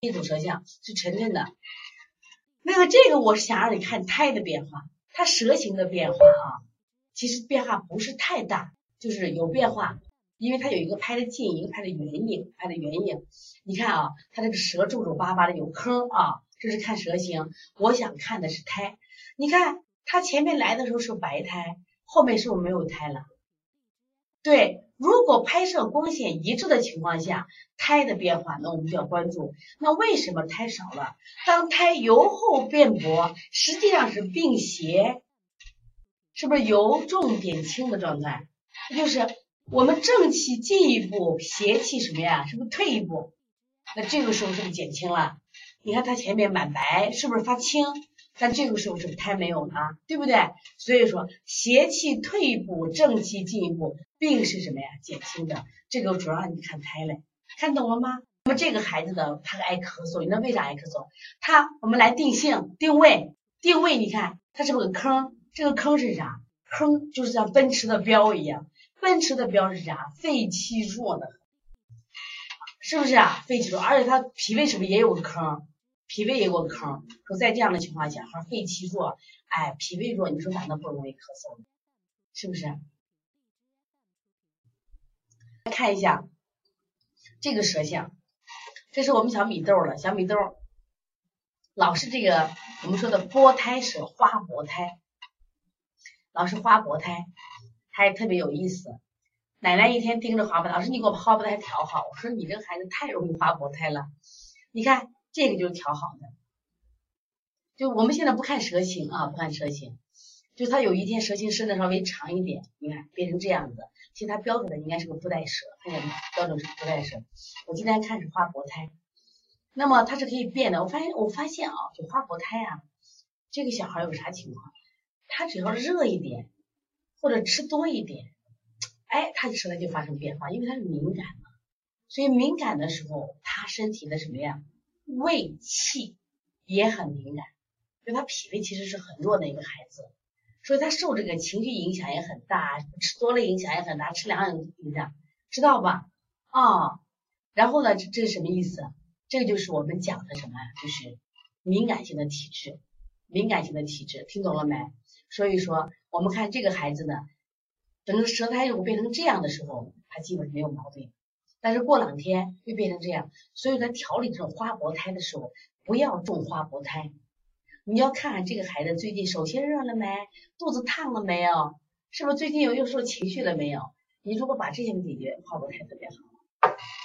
一组舌象是沉沉的。那个这个我是想让你看胎的变化，它舌形的变化啊，其实变化不是太大，就是有变化，因为它有一个拍的近，一个拍的远影，拍的远影。你看啊，它这个舌皱皱巴巴的有坑啊，这是看舌形。我想看的是胎，你看它前面来的时候是白胎，后面是不是没有胎了？对。如果拍摄光线一致的情况下，胎的变化，那我们就要关注。那为什么胎少了？当胎由厚变薄，实际上是病邪，是不是由重变轻的状态？就是我们正气进一步，邪气什么呀？是不是退一步？那这个时候是不是减轻了？你看它前面满白，是不是发青？但这个时候是不是胎没有呢？对不对？所以说邪气退一步，正气进一步，病是什么呀？减轻的。这个主要让你看胎嘞，看懂了吗？那么这个孩子的他爱咳嗽，你知道为啥爱咳嗽？他我们来定性定位定位，你看他是不是个坑？这个坑是啥？坑就是像奔驰的标一样，奔驰的标是啥？肺气弱的，是不是啊？肺气弱，而且他脾胃是不是也有个坑？脾胃也有个坑，说在这样的情况下，哈，肺气弱，哎，脾胃弱，你说咋能不容易咳嗽？是不是？来看一下这个舌象，这是我们小米豆了，小米豆老是这个我们说的波胎舌，花薄胎，老是花薄胎，它也特别有意思。奶奶一天盯着花薄，老师你给我花薄胎调好。我说你这孩子太容易花薄胎了，你看。这个就是调好的，就我们现在不看舌形啊，不看舌形，就他有一天舌形伸的稍微长一点，你看变成这样子，其实他标准的应该是个布袋舌，看见没？标准是布袋舌。我今天看是花薄胎，那么它是可以变的。我发现我发现啊，就花薄胎啊，这个小孩有啥情况？他只要热一点或者吃多一点，哎，他的舌头就发生变化，因为他是敏感嘛，所以敏感的时候，他身体的什么呀？胃气也很敏感，就他脾胃其实是很弱的一个孩子，所以他受这个情绪影响也很大，吃多了影响也很大，吃凉影响，知道吧？啊，然后呢，这这是什么意思？这个就是我们讲的什么？就是敏感性的体质，敏感性的体质，听懂了没？所以说，我们看这个孩子呢，等舌苔如果变成这样的时候，他基本没有毛病。但是过两天又变成这样，所以在调理这种花薄胎的时候，不要种花薄胎。你要看看这个孩子最近手心热了没，肚子烫了没有，是不是最近有又受情绪了没有？你如果把这些解决，花薄胎特别好。